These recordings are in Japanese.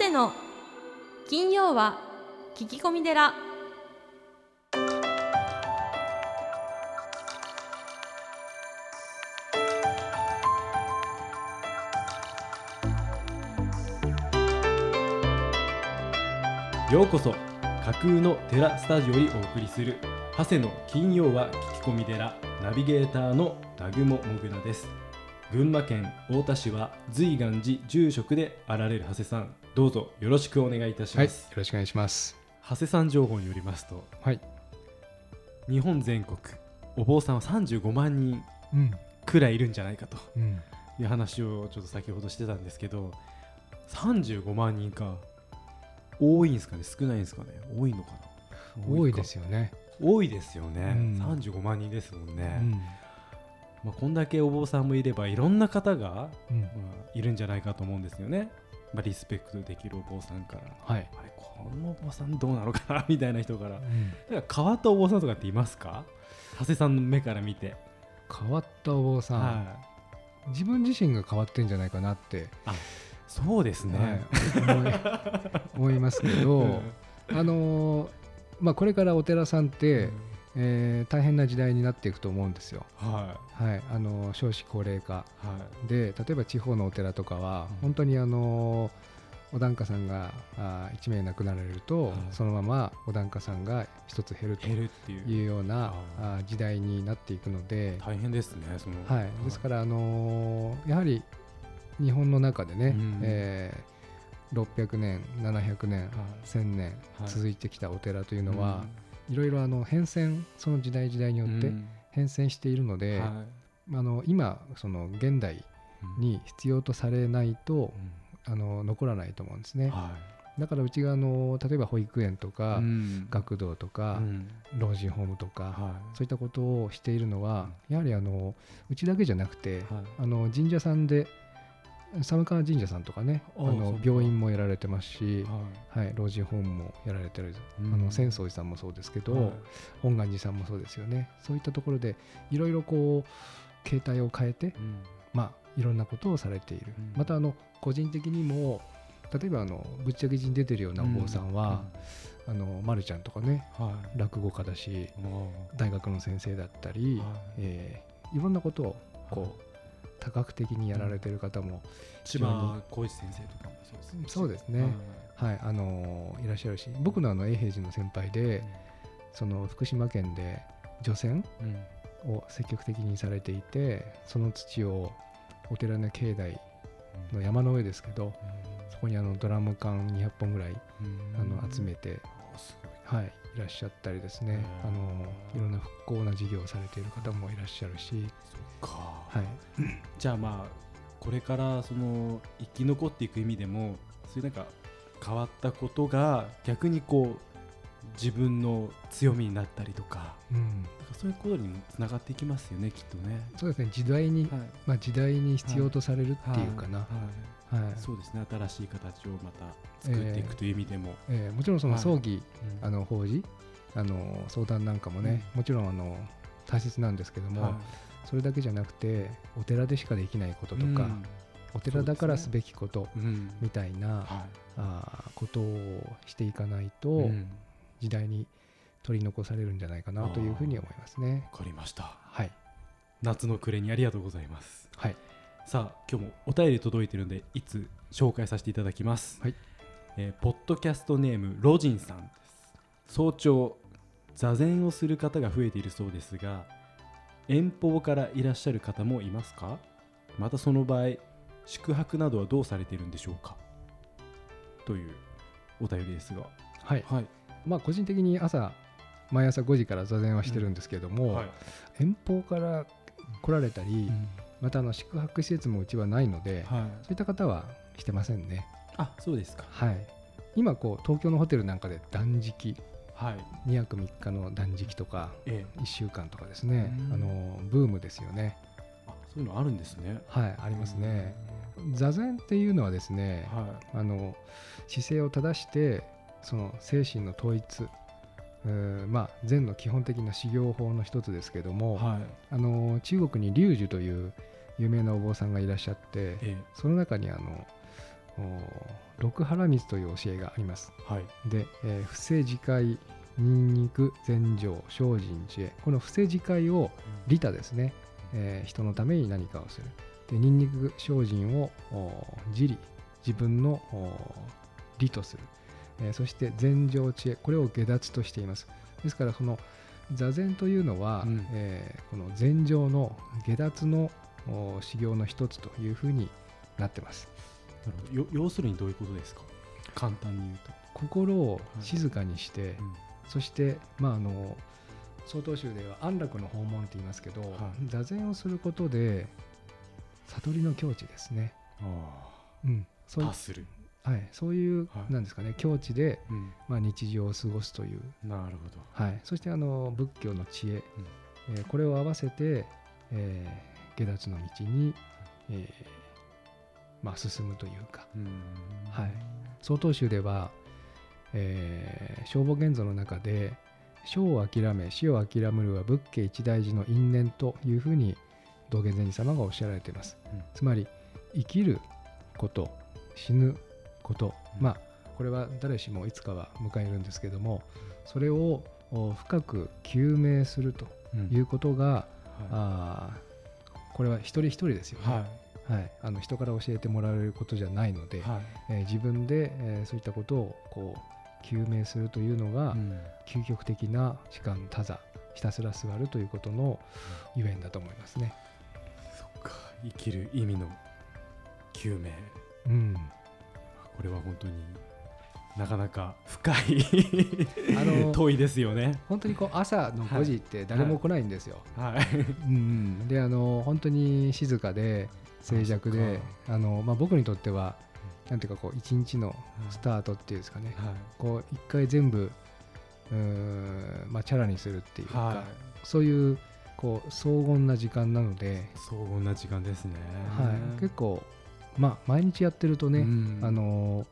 谷の。金曜は聞き込み寺。ようこそ架空の寺スタジオにお送りする長谷の金曜は聞き込み寺ナビゲーターの南雲もぐらです。群馬県太田市は随願寺住職であられる長谷さんどうぞよろしくお願いいたしはい、よます、ろしくお願いします。長谷さん情報によりますとはい。日本全国お坊さんは35万人うん。くらいいるんじゃないかとうん。いう話をちょっと先ほどしてたんですけど35万人か多いんですかね？少ないんですかね？多いのかな？多いかですよね。多いですよね、うん35万人ですもんうね、ん。まあ、こんだけお坊さんもいればいろんな方が、うん。まあ、いるんじゃないかと思うんですよね、まあ、リスペクトできるお坊さんから。はい。あれこのお坊さんどうなのかな？みたいな人から。うん。なんか変わったお坊さんとかっていますか？長谷さんの目から見て、変わったお坊さん、はい。自分自身が変わってんじゃないかなって、そうですね、はい。思いますけど、あのーまあこれからお寺さんって、えー大変な時代になっていくと思うんですよ。ははい。あのー少子高齢化。いはい。で例えば地方のお寺とかは、うん本当にあのーお檀家さんがあ1名亡くなられると、はい。そのままお檀家さんが1つ減るという。いうようなあ時代になっていくので、大変ですねその。はい、ですから、あのーやはり日本の中でね、うんえー600年700年、はい。1000年はい。続いてきたお寺というのは、いろいろあの変遷その時代時代によって変遷しているので、はい。あの今その現代に必要とされないと、あの残らないと思うんですね。はだからうちがあの例えば保育園といか、うん。学童とか、うん。老人ホームとか、はい。そういったことをしているのは、やはりあのうちだけじゃなくて、はい。あの神社さんで寒川神社さんとかねあの病院もやられてますし、はい。はい、老人ホームもやられてる、うん。あの浅草寺さんもそうですけど、はい。本願寺さんもそうですよね。そういったところでいろいろこう形態を変えて、うん。まあ、いろんなことをされている、うん。またあの個人的にも例えばあのぶっちゃけ人に出てるようなお坊さんは、あのまるちゃんとかねうんはい。落語家だしあ。大学の先生だったり、はい。えーいろんなことをこう多角的にやられてる方も、千葉浩一先生とかもそうですね。そうですね。はい。あのーいらっしゃるし僕のあの永平寺の先輩でその福島県で除染うん。を積極的にされていてその土をお寺の境内の山の上ですけどそこにあのドラム缶200本ぐらいあの集めて、はい、いらっしゃったりですね。あのいろんな復興な事業をされている方もいらっしゃるし、か。はい、じゃあまあこれからその生き残っていく意味でもそういうなんか変わったことが逆にこう自分の強みになったりとかうん、かそういうことにもつながっていきますよねきっとね。そうですね。時代に、はい。まあ、時代に必要とされるっていうかな、はい。はい。そうですね。新しい形をまた作っていくという意味でも、えーもちろんそのはい。葬儀、うん。あの法事あの相談なんかもね、もちろんあの大切なんですけども、はいそれだけじゃなくてお寺でしかできないこととか、うん。お寺だからすべきことうん。みたいな、はあーことをしていかないと、時代に取り残されるんじゃないかなというふうに思いますね。わかりました。はい、夏の暮れにありがとうございます。はい、さあ今日もお便り届いてるのでいつ紹介させていただきます、はい。えーポッドキャストネームロジンさんです。早朝座禅をする方が増えているそうですが遠方からいらっしゃる方もいますか？またその場合宿泊などはどうされているんでしょうか？というお便りですが。はい、はい。まあ個人的に朝毎朝5時から座禅はしてるんですけれども、はい。遠方から来られたり、またあの宿泊施設もうちはないので、はい。そういった方はしてませんね。あそうですか。はい。今こう東京のホテルなんかで断食はい。2泊3日の断食とかええ。1週間とかですね。うん。あのブームですよね。あそういうのあるんですね。はいありますね。座禅っていうのはですねはあの姿勢を正してその精神の統一まあ禅の基本的な修行法の一つですけどいも、はい。あの中国に龍樹という有名なお坊さんがいらっしゃってえその中にあのお六原水という教えがあります。はい。で、えー不正自戒ニンニク禅定精進知恵。この不正自戒を利他ですね、えー人のために何かをする。でニンニク精進をお自利自分のお利とする、えーそして禅定知恵。これを下脱としています。ですからその座禅というのは、うん。えーこの禅定の下脱のお修行の一つというふうになってますなるほど。よ要するにどういうことですか？簡単に言うと、心を静かにして、うん。そして、まあ、あの曹洞宗では安楽の訪問って言いますけど、い。座禅をすることで悟りの境地ですね、あうん。そう。はい、そういう、はい。なんですかね。境地で、うん、まあ、日常を過ごすという、なるほど。はい、そしてあの仏教の知恵、えーこれを合わせて、えー下脱の道に、えーまあ、進むというか。うん。はい。曹洞宗では、えー、消防現像の中で生を諦め死を諦めるは仏家一大事の因縁というふうに道元禅師様がおっしゃられています、うん。つまり生きること死ぬこと、うん。まあこれは誰しもいつかは迎えるんですけどもそれをお深く究明するとうんいうことが、はあーこれは一人一人ですよいね、ははい。あの人から教えてもらえることじゃないので、いはい。えー自分で、えーそういったことをこう究明するというのが、うん。究極的な時間多座ひたすら座るということのゆえんだと思いますね。そっか。生きる意味の究明。うん、これは本当になかなか深いあの 問いですよね。本当にこう朝の5時って誰も来ないんですよ。はい。うんうん、であの本当に静かで静寂であの、まあ、僕にとってはなんていうかこう一日のスタートっていうんですかね、はい。こう一回全部うまあ、チャラにするっていうか、はそういうこう荘厳な時間なので、い荘厳な時間ですね。はい、結構、まあ、毎日やってるとね、うん。あのー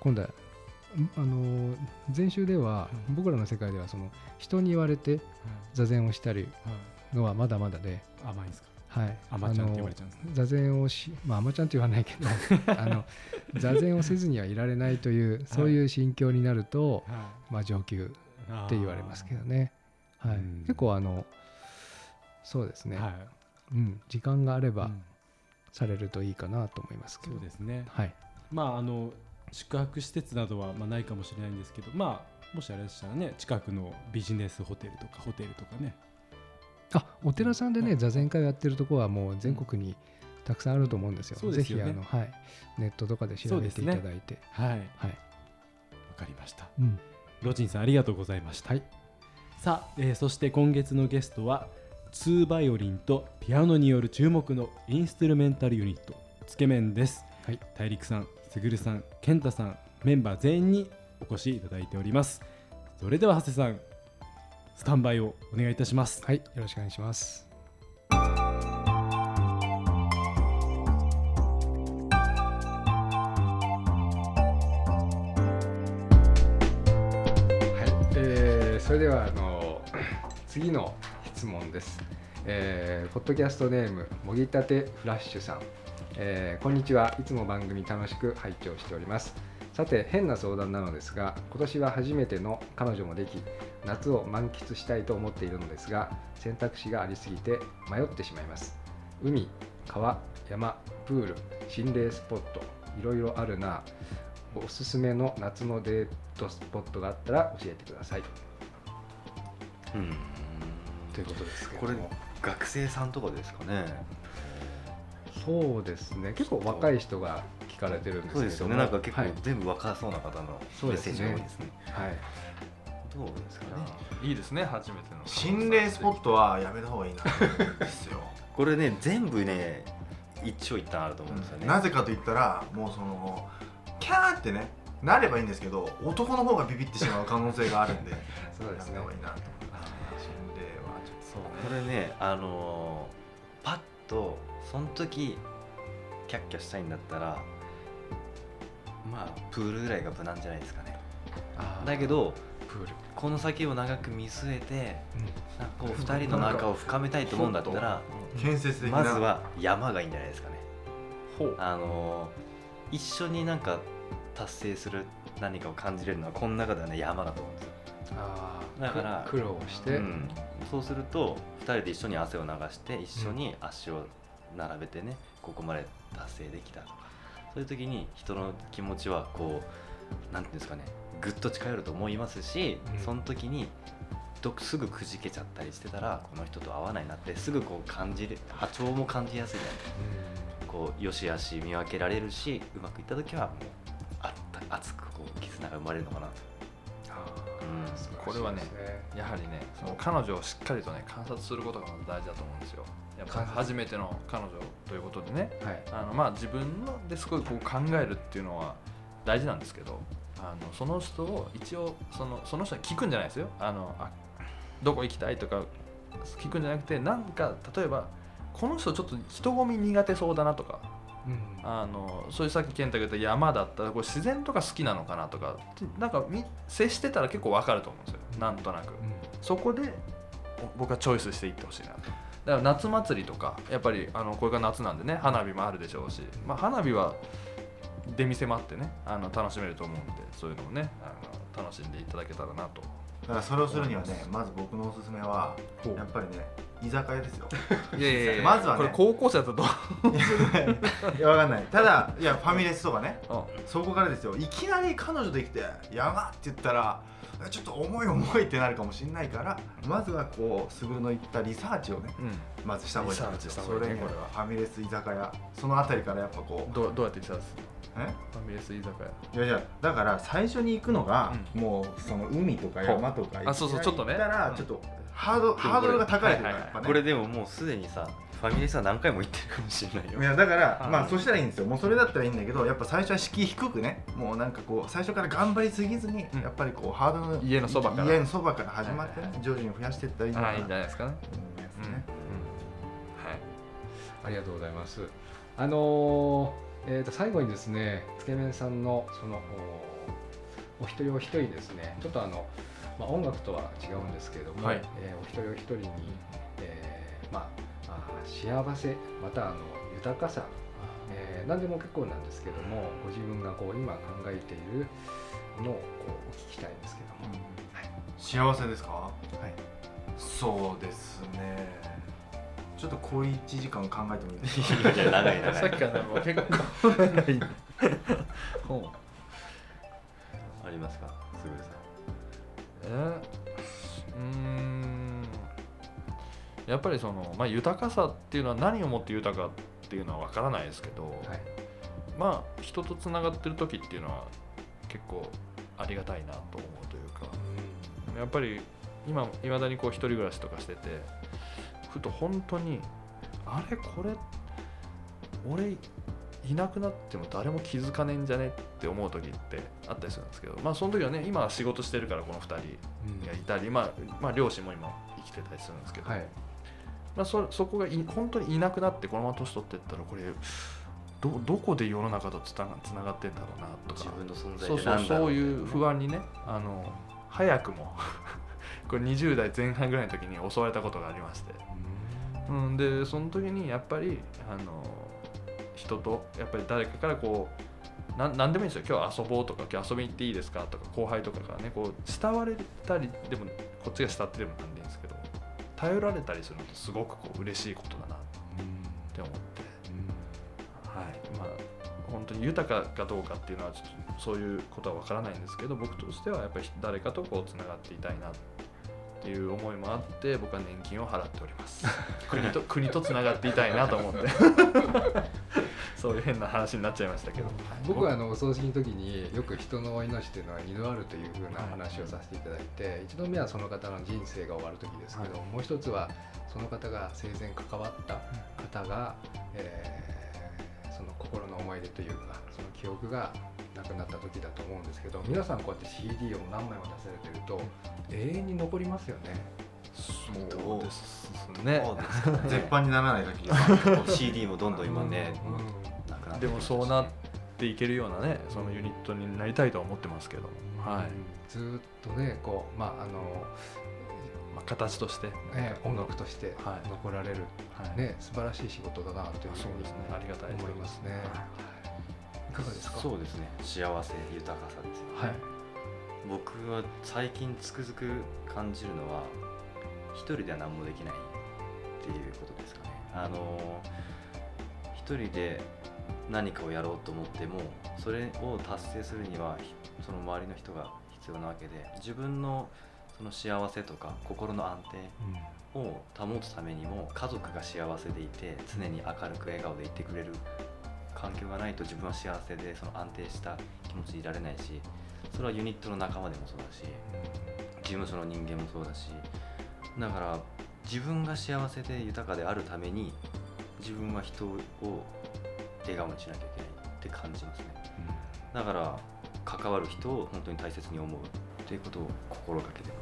今度はんあのー禅宗では、うん。僕らの世界ではその人に言われてはい。座禅をしたりはい。のはまだまだで、甘いですか？はい、あまちゃんって言われちゃうんですね。あのー座禅をしまああまちゃんって言わないけど あの座禅をせずにはいられないというそういう心境になると、はまあ、上級いって言われますけどね、はい。うん。結構あのそうですね、はい。うん、時間があればうん。されるといいかなと思いますけど、そうですね。はい。まああの宿泊施設などはまあないかもしれないんですけどまあもしあれでしたらね近くのビジネスホテルとかホテルとかねあお寺さんでね、はい。座禅会をやってるところはもう全国にたくさんあると思うんですよ。すよね。ぜひあの、はい、ネットとかで調べていただいて。はい。わはい。かりました。うん。ロジンさんありがとうございました、はい。さあ、えーそして今月のゲストは2バイオリンとピアノによる注目のインストゥルメンタルユニットつけ麺です、はい。大陸さんすぐるさん健太さんメンバー全員にお越しいただいております。それでは長谷さんスタンバイをお願いいたしますはい、よろしくお願いします。はい、えーそれではあの 次の質問です。えーポッドキャストネームもぎたてフラッシュさん、えーこんにちはいつも番組楽しく拝聴しておりますさて変な相談なのですが今年は初めての彼女もでき夏を満喫したいと思っているのですが選択肢がありすぎて迷ってしまいます。海川山プール心霊スポットいろいろあるな。おすすめの夏のデートスポットがあったら教えてくださいうん。ということですけこれ学生さんとかですかね。そうですね。結構若い人が聞かれてるんですけど。もそうですよね。なんか結構はい。全部若そうな方のメッセージが多いですね。はいどうですかね。いいですね初めての。心霊スポットはやめた方がいいな。ですよ。これね全部ね一長一短あると思うんですよね。なぜかと言ったらもうそのキャーってねなればいいんですけど男の方がビビってしまう可能性があるんで そうですね。やめた方がいいなと。思います心霊はちょっそうこれね。あのーパッとその時キャッキャしたいんだったらまあプールぐらいが無難じゃないですかね。だけどプール、この先を長く見据えてうん。なんかこう2人の仲を深めたいと思うんだったらと建設的な。まずは山がいいんじゃないですかね。あのー一緒になんか達成する何かを感じれるのはこの中ではね山だと思うんですよ。あーだからく苦労して、うん、そうすると2人で一緒に汗を流して一緒に足を並べてねここまで達成できたとか。そういう時に人の気持ちはこうなんていうんですかねぐっと近寄ると思いますし、うん。その時にどすぐくじけちゃったりしてたらこの人と合わないなってすぐこう感じる波長も感じやすいじゃない。こうよしあし見分けられるしうまくいった時はもうあった熱くこう絆が生まれるのかなと。あうん。これはねですね。やはりねその彼女をしっかりとね観察することがまず大事だと思うんですよ。やっぱ初めての彼女ということでね。はい。あのまあ自分のですごいこう考えるっていうのは大事なんですけどあのその人を一応そのその人に聞くんじゃないですよ。あのあどこ行きたいとか聞くんじゃなくてなんか例えばこの人ちょっと人混み苦手そうだなとかうん。あのそういうさっき健太が言った山だったらこれ自然とか好きなのかなとかなんかみ接してたら結構わかると思うんですよ。なんとなく。そこでお僕はチョイスしていってほしいなと。だから夏祭りとかやっぱりあのこれから夏なんでね花火もあるでしょうし、まあ、花火は出店もあってねあの楽しめると思うんでそういうのをねあの楽しんでいただけたらなと。だからそれをするにはねまず僕のおすすめはやっぱりね居酒屋ですよ。いやいやいや まずはね。これ高校生だったらどう？いやわかんない。ただいやファミレスとかね。うん。そこからですよ。いきなり彼女できて「山」って言ったらえちょっと重い重いってなるかもしれないからまずはこう卓の言ったリサーチをねうん。まずした方がいいそれにこれは。ファミレス居酒屋。そのあたりからやっぱこう。どうどうやってリサーチするの？え？ファミレス居酒屋。いやいやだから最初に行くのが、うもうその海とか山とかあそうそうちょっとね。行ったらうん。ちょっとハードハードルが高いというかはいはいね。これでももうすでにさファミレスは何回も行ってるかもしれないよ。いやだからはいまあそしたらいいんですよ。もうそれだったらいいんだけどやっぱ最初は敷居低くね。もうなんかこう最初から頑張りすぎずに、うん。やっぱりこうハードルの家のそばから。家のそばから始まってね、はいはい徐々に増やしていったらいいんじゃないですかね。うん。ね、はい。ありがとうございます。あのーえー、と最後にですね、つけ麺さんのそのおお一人お一人ですね、ちょっとあの、まあ、音楽とは違うんですけれども、はい。えーお一人お一人に、えーまあ、あー幸せ、またあの豊かさ、えー何でも結構なんですけども、ご自分がこう今考えているのをこうお聞きしたいんですけども、幸せですか？はい。そうですね。ちょっと小一時間考えてもいいですか？いや長い長い。さっきからもう結構長い。ほう。ありますか？すぐるさんえうーん。やっぱりその、まあ、豊かさっていうのは何をもって豊かっていうのは分からないですけど、はい。まあ人とつながってる時っていうのは結構ありがたいなと思うというかやっぱり今いまだにこう一人暮らしとかしててふと本当にあれこれ俺いなくなっても誰も気づかねえんじゃねって思う時ってあったりするんですけどまあその時はね今は仕事してるからこの2人うんがいたり、まあ、まあ両親も今生きてたりするんですけど、はい。まあ、そそこがい本当にいなくなってこのまま年取っていったらこれどどこで世の中とつながつながってんだろうなとか。自分の存在そうそうそういうう不安にねあの早くも これ20代前半ぐらいの時に襲われたことがありまして、うん、でその時にやっぱりあの人とやっぱり誰かからこうな何でもいいんですよ今日遊ぼうとか今日遊びに行っていいですかとか後輩とかからねこう慕われたりでもこっちが慕ってでもなんでいいんですけど頼られたりするのってすごくこう嬉しいことだなって思って。はいまあ、本当に豊かかどうかっていうのはちょっとそういうことは分からないんですけど僕としてはやっぱり誰かとこうつながっていたいなっていう思いもあって僕は年金を払っております。国と国とつながっていたいなと思って。そういう変な話になっちゃいましたけど。僕はあのお葬式の時によく人の命というのは二度あるというふうな話をさせていただいて一度目はその方の人生が終わる時ですけど、もう一つはその方が生前関わった方が、えーその心の思い出というかその記憶がなくなった時だと思うんですけど皆さんこうやって CD を何枚も出されてると永遠に残りますよね。そうですね。そうですかね。絶版にならない限りは CD もどんどん今ね、うん。なくなってでもそうなっていけるようなねそのユニットになりたいとは思ってますけど、はい。ずーっとねこうまああの、まあ、形として、えー音楽としてはい。残られる、はい。ね素晴らしい仕事だなというふうにそうですね。ありがたい思いますね。い。かがですか？そうですね。幸せ豊かさですよね、はい。僕は最近つくづく感じるのは一人では何もできないっていうことですかね。あの一人で何かをやろうと思ってもそれを達成するにはひその周りの人が必要なわけで自分のその幸せとか心の安定を保つためにも家族が幸せでいて常に明るく笑顔でいてくれる環境がないと自分は幸せでその安定した気持ちでいられないしそれはユニットの仲間でもそうだし事務所の人間もそうだしだから自分が幸せで豊かであるために自分は人を笑顔にしなきゃいけないって感じますね。だから関わる人を本当に大切に思うっていうことを心がけてます。ね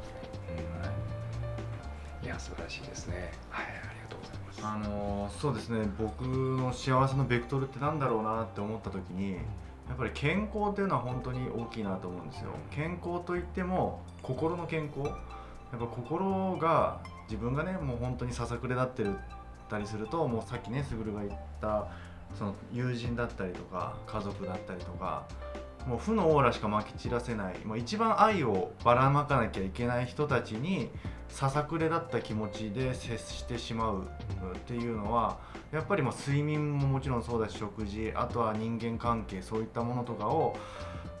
いや素晴らしいですね。はいありがとうございます。あのそうですね。僕の幸せのベクトルってなんだろうなって思った時にやっぱり健康っていうのは本当に大きいなと思うんですよ。健康といっても心の健康。やっぱ心が自分がねもう本当にささくれ立ってるたりするともうさっきねすぐるが言ったその友人だったりとか家族だったりとかもう負のオーラしかまき散らせない。もう一番愛をばらまかなきゃいけない人たちにささくれだった気持ちで接してしまうっていうのはやっぱりもう睡眠ももちろんそうだし食事あとは人間関係そういったものとかを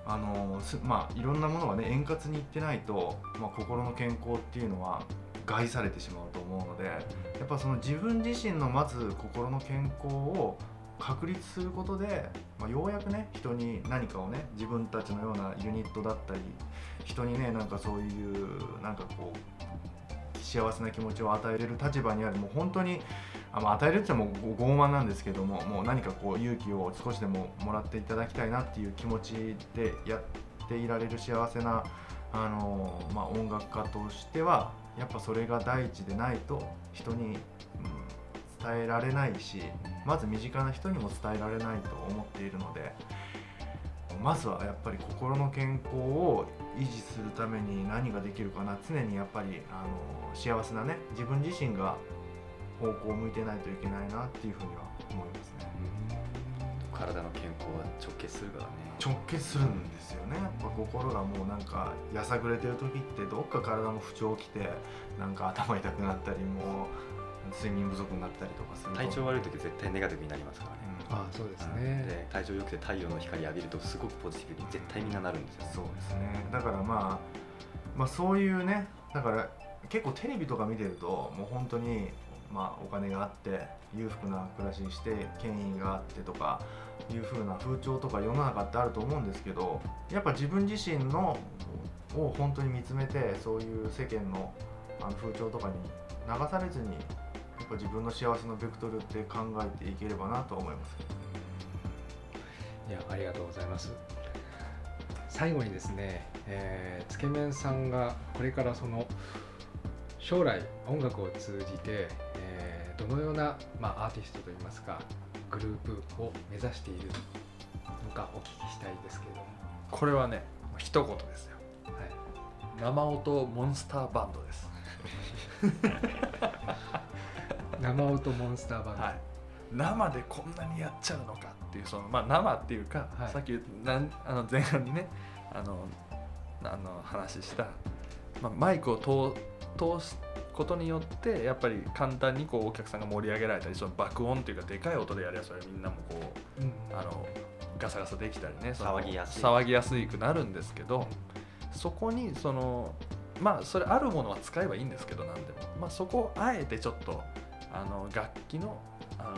あのまあいろんなものがね円滑にいってないと、まあ、心の健康っていうのは害されてしまうと思うのでやっぱその自分自身のまず心の健康を確立することで、まあ、ようやくね人に何かをね自分たちのようなユニットだったり人にねなんかそういうなんかこう幸せな気持ちを与えれる立場にある。もう本当にあまあ与えるってもご傲慢なんですけどももう何かこう勇気を少しでももらっていただきたいなっていう気持ちでやっていられる幸せなあの、まあ、音楽家としてはやっぱそれが第一でないと人に、伝えられないしまず身近な人にも伝えられないと思っているのでまずはやっぱり心の健康を維持するために何ができるかな。常にやっぱりあの幸せなね自分自身が方向を向いてないといけないなっていうふうには思いますね。体の健康は直結するからね。直結するんですよね。やっぱ心がもうなんかやさぐれてる時ってどっか体も不調きてなんか頭痛くなったりもう睡眠不足になったりとかすると。体調悪い時絶対ネガティブになりますからね。あそうですね。で体調良くて太陽の光浴びるとすごくポジティブに絶対みんななるんですよ。そうですね。だからまあまあそういうねだから結構テレビとか見てるともう本当にまあお金があって裕福な暮らしにして権威があってとかいう風な風潮とか世の中ってあると思うんですけどやっぱ自分自身のを本当に見つめてそういう世間のあの風潮とかに流されずに自分の幸せのベクトルって考えていければなと思います。いやありがとうございます。最後にですね、えーつけ麺さんがこれからその将来音楽を通じて、えーどのような、まあ、アーティストといいますかグループを目指しているのかお聞きしたいですけれども、これはね一言ですよ。はい、生音モンスターバンドです 生音モンスターバンド、はい、生でこんなにやっちゃうのかっていうその、まあ、生っていうか、はい。さっきなんあの前半にねあのあの話した、まあ、マイクを通通すことによってやっぱり簡単にこうお客さんが盛り上げられたりその爆音っていうかでかい音でやりゃそれみんなもこううん。あのガサガサできたりね騒ぎやすい。騒ぎやすくなるんですけどそこにそのまあそれあるものは使えばいいんですけど何でも、まあ、そこをあえてちょっとあの楽器のあの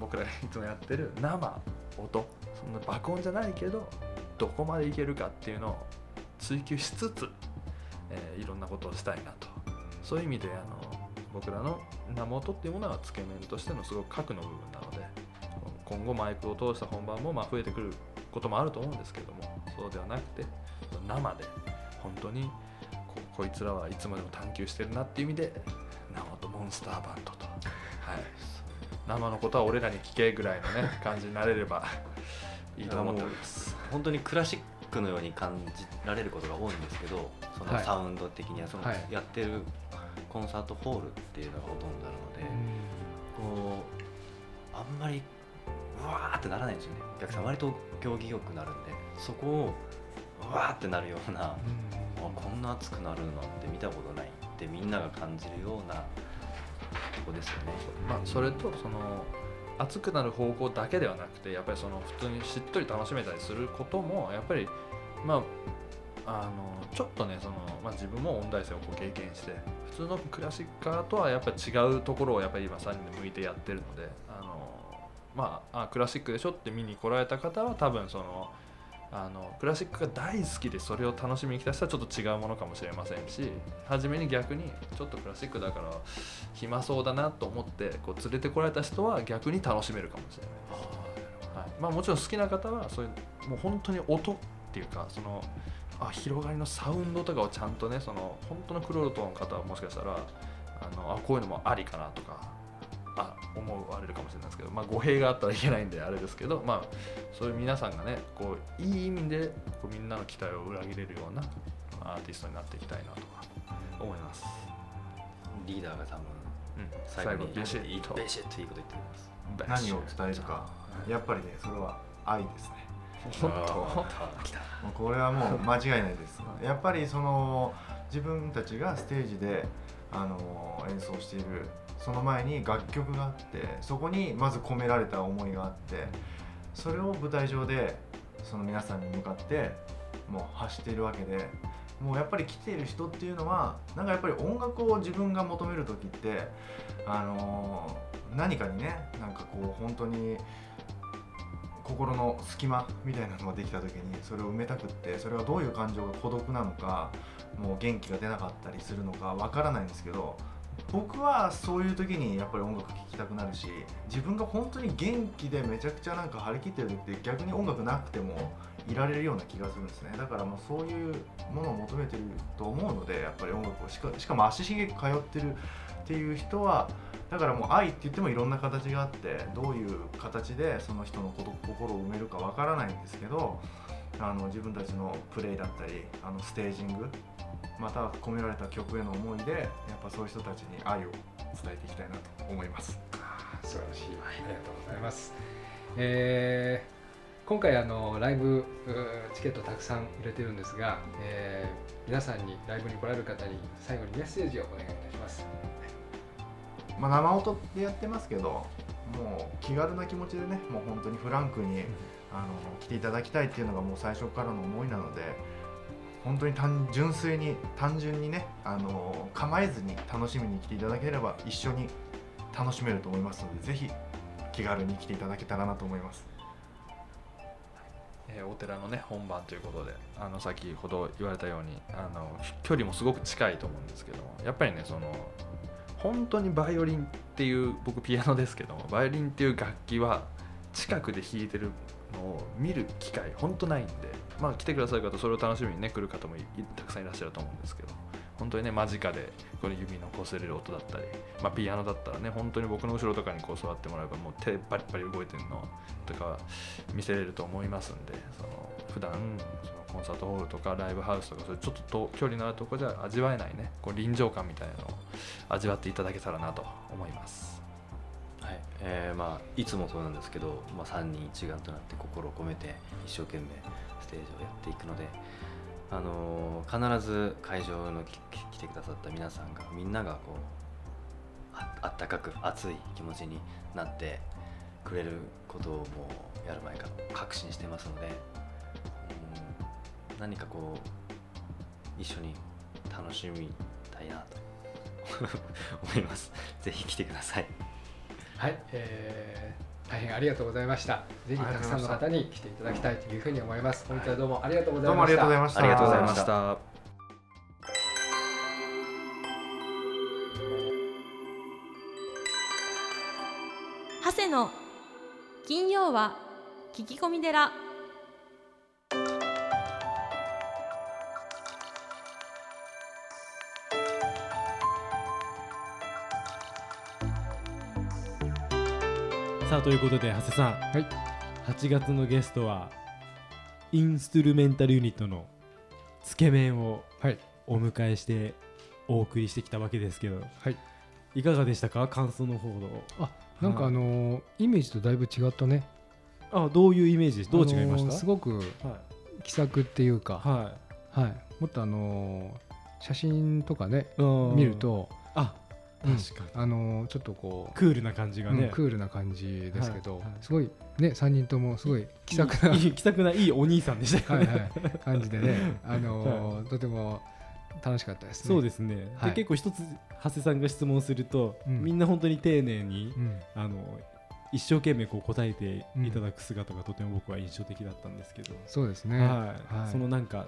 僕らがいつもやってる生音そんな爆音じゃないけどどこまでいけるかっていうのを追求しつつ、えーいろんなことをしたいなと。そういう意味であの僕らの生音っていうものはつけ麺としてのすごく核の部分なので今後マイクを通した本番もま増えてくることもあると思うんですけどもそうではなくて生で本当にこいつらはいつまでも探求してるなっていう意味でスターバンドと、はい、生のことは俺らに聞けぐらいのね感じになれればいいと思っております。本当にクラシックのように感じられることが多いんですけどそのはい。サウンド的にはそのはい。やってるコンサートホールっていうのがほとんどなので、こうあんまりうわーっってならないんですよね。お客さん割と競技よくなるんでそこをうわーってなるようなあこんな熱くなるなんて見たことないってみんなが感じるようなとこですよね。まあ、それとその熱くなる方向だけではなくてやっぱりその普通にしっとり楽しめたりすることもやっぱりまああのちょっとねその、まあ、自分も音大生をこう経験して普通のクラシックカーとはやっぱり違うところをやっぱり今3人で向いてやってるのであのまあクラシックでしょって見に来られた方は多分そのあのクラシックが大好きでそれを楽しみに来た人はちょっと違うものかもしれませんし初めに逆にちょっとクラシックだから暇そうだなと思ってこう連れてこられた人は逆に楽しめるかもしれないはい。まあ、もちろん好きな方はそういうもう本当に音っていうかそのあ広がりのサウンドとかをちゃんとねその本当のクロールトの方はもしかしたらあのあこういうのもありかなとかあ思われるかもしれないですけど、まあ、語弊があったらいけないんであれですけど、まあ、そういう皆さんがねこういい意味でこうみんなの期待を裏切れるようなアーティストになっていきたいなとか思います。リーダーが多分うん、最後にビシッと。ベシッといいこと言ってくれます。何を伝えるかやっぱりねそれは愛ですね。本当？これはもう間違いないです。やっぱりその自分たちがステージであの演奏しているその前に楽曲があってそこにまず込められた思いがあってそれを舞台上でその皆さんに向かってもう発しているわけでもうやっぱり来ている人っていうのはなんかやっぱり音楽を自分が求める時ってあの何かにねなんかこう本当に心の隙間みたいなのができた時にそれを埋めたくってそれはどういう感情が孤独なのかもう元気が出なかったりするのかわからないんですけど僕はそういう時にやっぱり音楽聴きたくなるし自分が本当に元気でめちゃくちゃなんか張り切ってる時って逆に音楽なくてもいられるような気がするんですね。だからもうそういうものを求めてると思うのでやっぱり音楽をしかしかも足しげく通ってるっていう人はだからもう愛って言ってもいろんな形があってどういう形でその人のこと心を埋めるかわからないんですけどあの自分たちのプレイだったりあのステージングまたは込められた曲への思いでやっぱそういう人たちに愛を伝えていきたいなと思います。素晴らしい、ありがとうございます。えー今回あのライブチケットたくさん売れてるんですが、えー皆さんにライブに来られる方に最後にメッセージをお願いいたします。まあ、生音でやってますけどもう気軽な気持ちでねもう本当にフランクにあの来ていただきたいっていうのがもう最初からの思いなので本当に単純粋に単純にねあの構えずに楽しみに来ていただければ一緒に楽しめると思いますのでぜひ気軽に来ていただけたらなと思います。えーお寺のね本番ということであの先ほど言われたようにあの距離もすごく近いと思うんですけどもやっぱりねその本当にバイオリンっていう僕ピアノですけどもバイオリンっていう楽器は近くで弾いてるのを見る機会本当ないんでまあ来てくださる方それを楽しみにね来る方もたくさんいらっしゃると思うんですけど本当にね間近でこの指の擦れる音だったり、まあ、ピアノだったらね本当に僕の後ろとかにこう座ってもらえばもう手バリバリ動いてるのとか見せれると思いますんでその普段そのコンサートホールとかライブハウスとかそういうちょっと距離のあるところじゃ味わえないねこう臨場感みたいなのを味わっていただけたらなと思います。はいえーまあ、いつもそうなんですけど、まあ、3人一丸となって心を込めて一生懸命ステージをやっていくので、あのー必ず会場の来てくださった皆さんがみんながこうああったかく熱い気持ちになってくれることをもうやる前から確信してますので、うん、何かこう一緒に楽しみたいなと 思います。ぜひ来てください。はい、えー大変ありがとうございました。ぜひたくさんの方に来ていただきたいというふうに思います。本日はどうもありがとうございました。どうもありがとうございました。ありがとうございました。長谷の金曜は聞き込み寺あということで長谷さん、はい。8月のゲストはインストゥルメンタルユニットのつけ麺をはい。お迎えしてお送りしてきたわけですけど、はい、いかがでしたか？感想の方のあなんかあのーイメージとだいぶ違ったね。あどういうイメージです？どう違いました、あのーすごくはい。気さくっていうか、ははい、もっとあのー写真とかね見ると、あうん確かに、あのーちょっとこうクールな感じがね、うんクールな感じですけど、はいはいすごいね3人ともすごい気さくな、いい気さくないいお兄さんでした。よ ねはいはい、感じでね、あのーとても楽しかったですね。そうですね、はい。で結構一つ長谷さんが質問すると、うん。みんな本当に丁寧に、うん。あの一生懸命こう答えていただく姿がとても僕は印象的だったんですけど、そうですね。はい。はい。そのなんか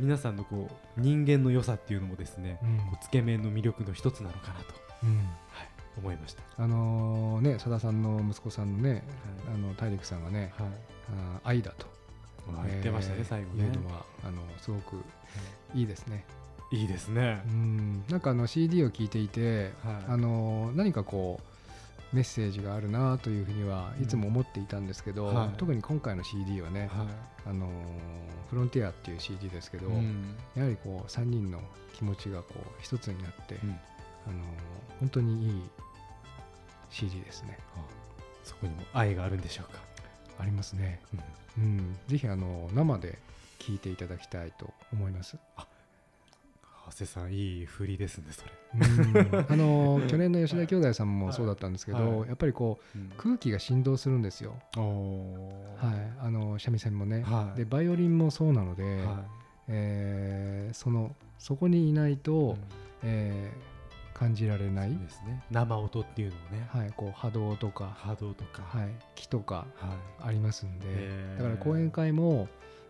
皆さんのこう人間の良さっていうのもですね、うん。こうつけ麺の魅力の一つなのかなとうん。思いました。あのーね、佐田さんの息子さんのね、あの大陸さんがね、はい。あー愛だと、まあ言ってましたね、えー最後ね。いうのはあのすごくい。いですね。いいですね。う。ん。なんかあの CD を聴いていて、はい。あのー何かこうメッセージがあるなというふうにはうんいつも思っていたんですけど、はい。特に今回の CD はね、はあのーフロンティアっていう CD ですけい。ど、うんやはりこう3人の気持ちがこう一つになって、うんあのー本当にいい CD ですね。あそこにも愛があるんでしょうか。ありますね。うんうん、ぜひあの生で聴いていただきたいと思います。長谷さんいい振りですねそれ。うん。あの 去年の吉田兄弟さんもそうだったんですけど、はい。はいやっぱりこう空気が振動するんですよ。はい、あの三味線もね。はい。でバイオリンもそうなので、はえーそのそこにいないと、い。えー感じられない、ね。生音っていうのをね、はい、こう波動とか、波動とか、はい、気とかはい。ありますんで、だから講演会も、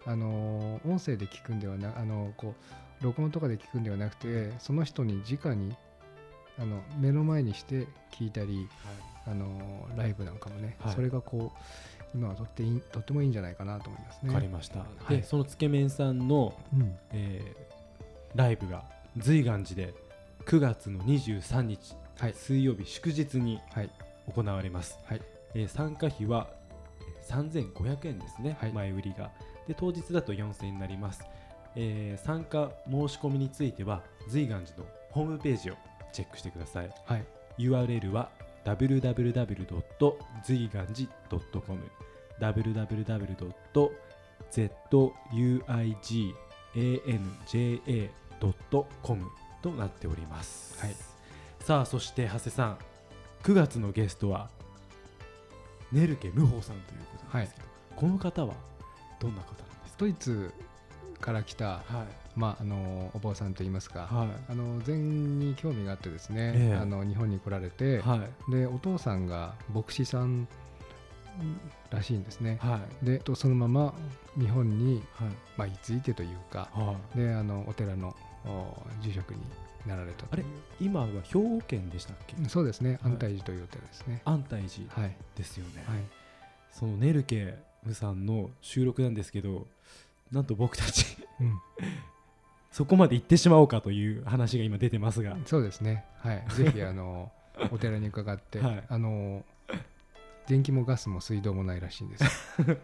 あのー音声で聞くんではなあのこう録音とかで聞くんではなくてその人に直にあの目の前にして聞いたり、あのーライブなんかもね、はいそれがこう今はとっていいとってもいいんじゃないかなと思いますね。わかりました。はいで、そのつけ麺さんの、うんえーライブが随願寺で9月の23日、はい水曜日祝日にはい行われます。はいえー参加費はえー3500円ですね、はい前売りが。で、当日だと4000円になります。えー参加申し込みについては、随願寺のホームページをチェックしてください。はい。URL は www.zuiganji.com www.zuiganja.com となっております、はい。さあそして長谷さん9月のゲストはネルケ無法さんということなんですけど、この方はどんな方なんですか？ドイツから来た、はい。まあ、あのお坊さんといいますか、はあの禅に興味があってですね、ええ。あの日本に来られて、でお父さんが牧師さんらしいんですね。はい。でとそのまま日本に、はい。まあ、居ついてというかはい。であのお寺のお住職になられたという。今は兵庫県でしたっけ？そうですね。はい。安泰寺というお寺ですね。安泰寺はい、ですよね、はい、そのネルケムさんの収録なんですけどなんと僕たち。うん、そこまで行ってしまおうかという話が今出てますが。そうですね、はい、ぜひあのお寺に伺って、はい。あの電気もガスも水道もないらしいんです。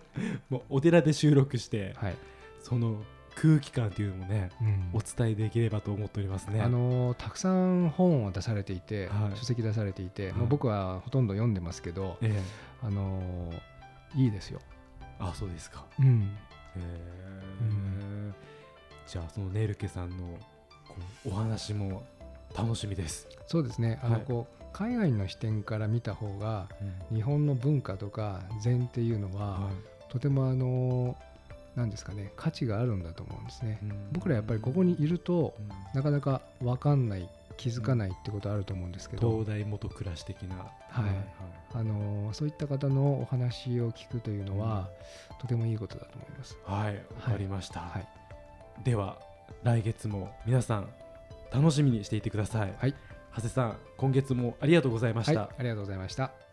もうお寺で収録してはい。その空気感というのもねうん。お伝えできればと思っておりますね。あのたくさん本を出されていて、はい。書籍出されていて、はい。もう僕はほとんど読んでますけど、ええ。あのいいですよ。あそうですか。うん、へえじゃあそのネルケさんのこうお話も楽しみです、そうですね。あの、はい。こう海外の視点から見た方が日本の文化とか禅っていうのは、はとてもあのなんですかね価値があるんだと思うんですね。い僕らやっぱりここにいるとうんなかなか分かんない気づかないってことあると思うんですけど、東大元暮らし的なはいあのそういった方のお話を聞くというのは、とてもいいことだと思います。はい、わかりました。はいでは、来月も皆さん、楽しみにしていてください。はい長谷さん、今月もありがとうございました。はい、ありがとうございました。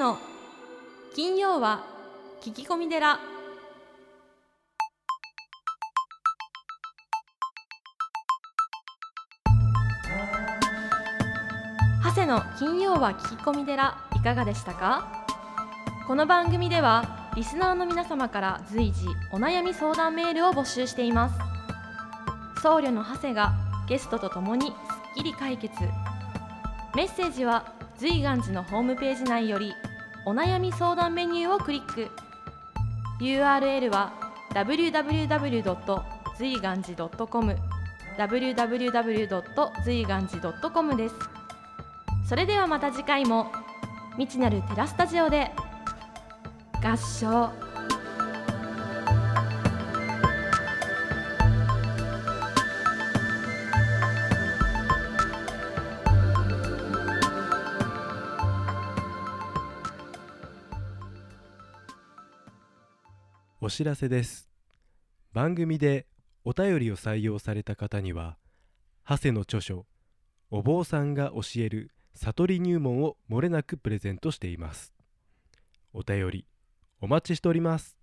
の。金曜は聞き込み寺。長谷の金曜は聞き込み寺いかがでしたか？この番組ではリスナーの皆様から随時お悩み相談メールを募集しています。僧侶の長谷がゲストとともにすっきり解決。メッセージは随願寺のホームページ内よりお悩み相談メニューをクリック URL は www. 随願寺 .com www. 随願寺 .com ですそれではまた次回も未知なるテラスタジオで合唱お知らせです。番組でお便りを採用された方には長谷の著書「お坊さんが教える悟り入門」をもれなくプレゼントしています。お便りお待ちしております。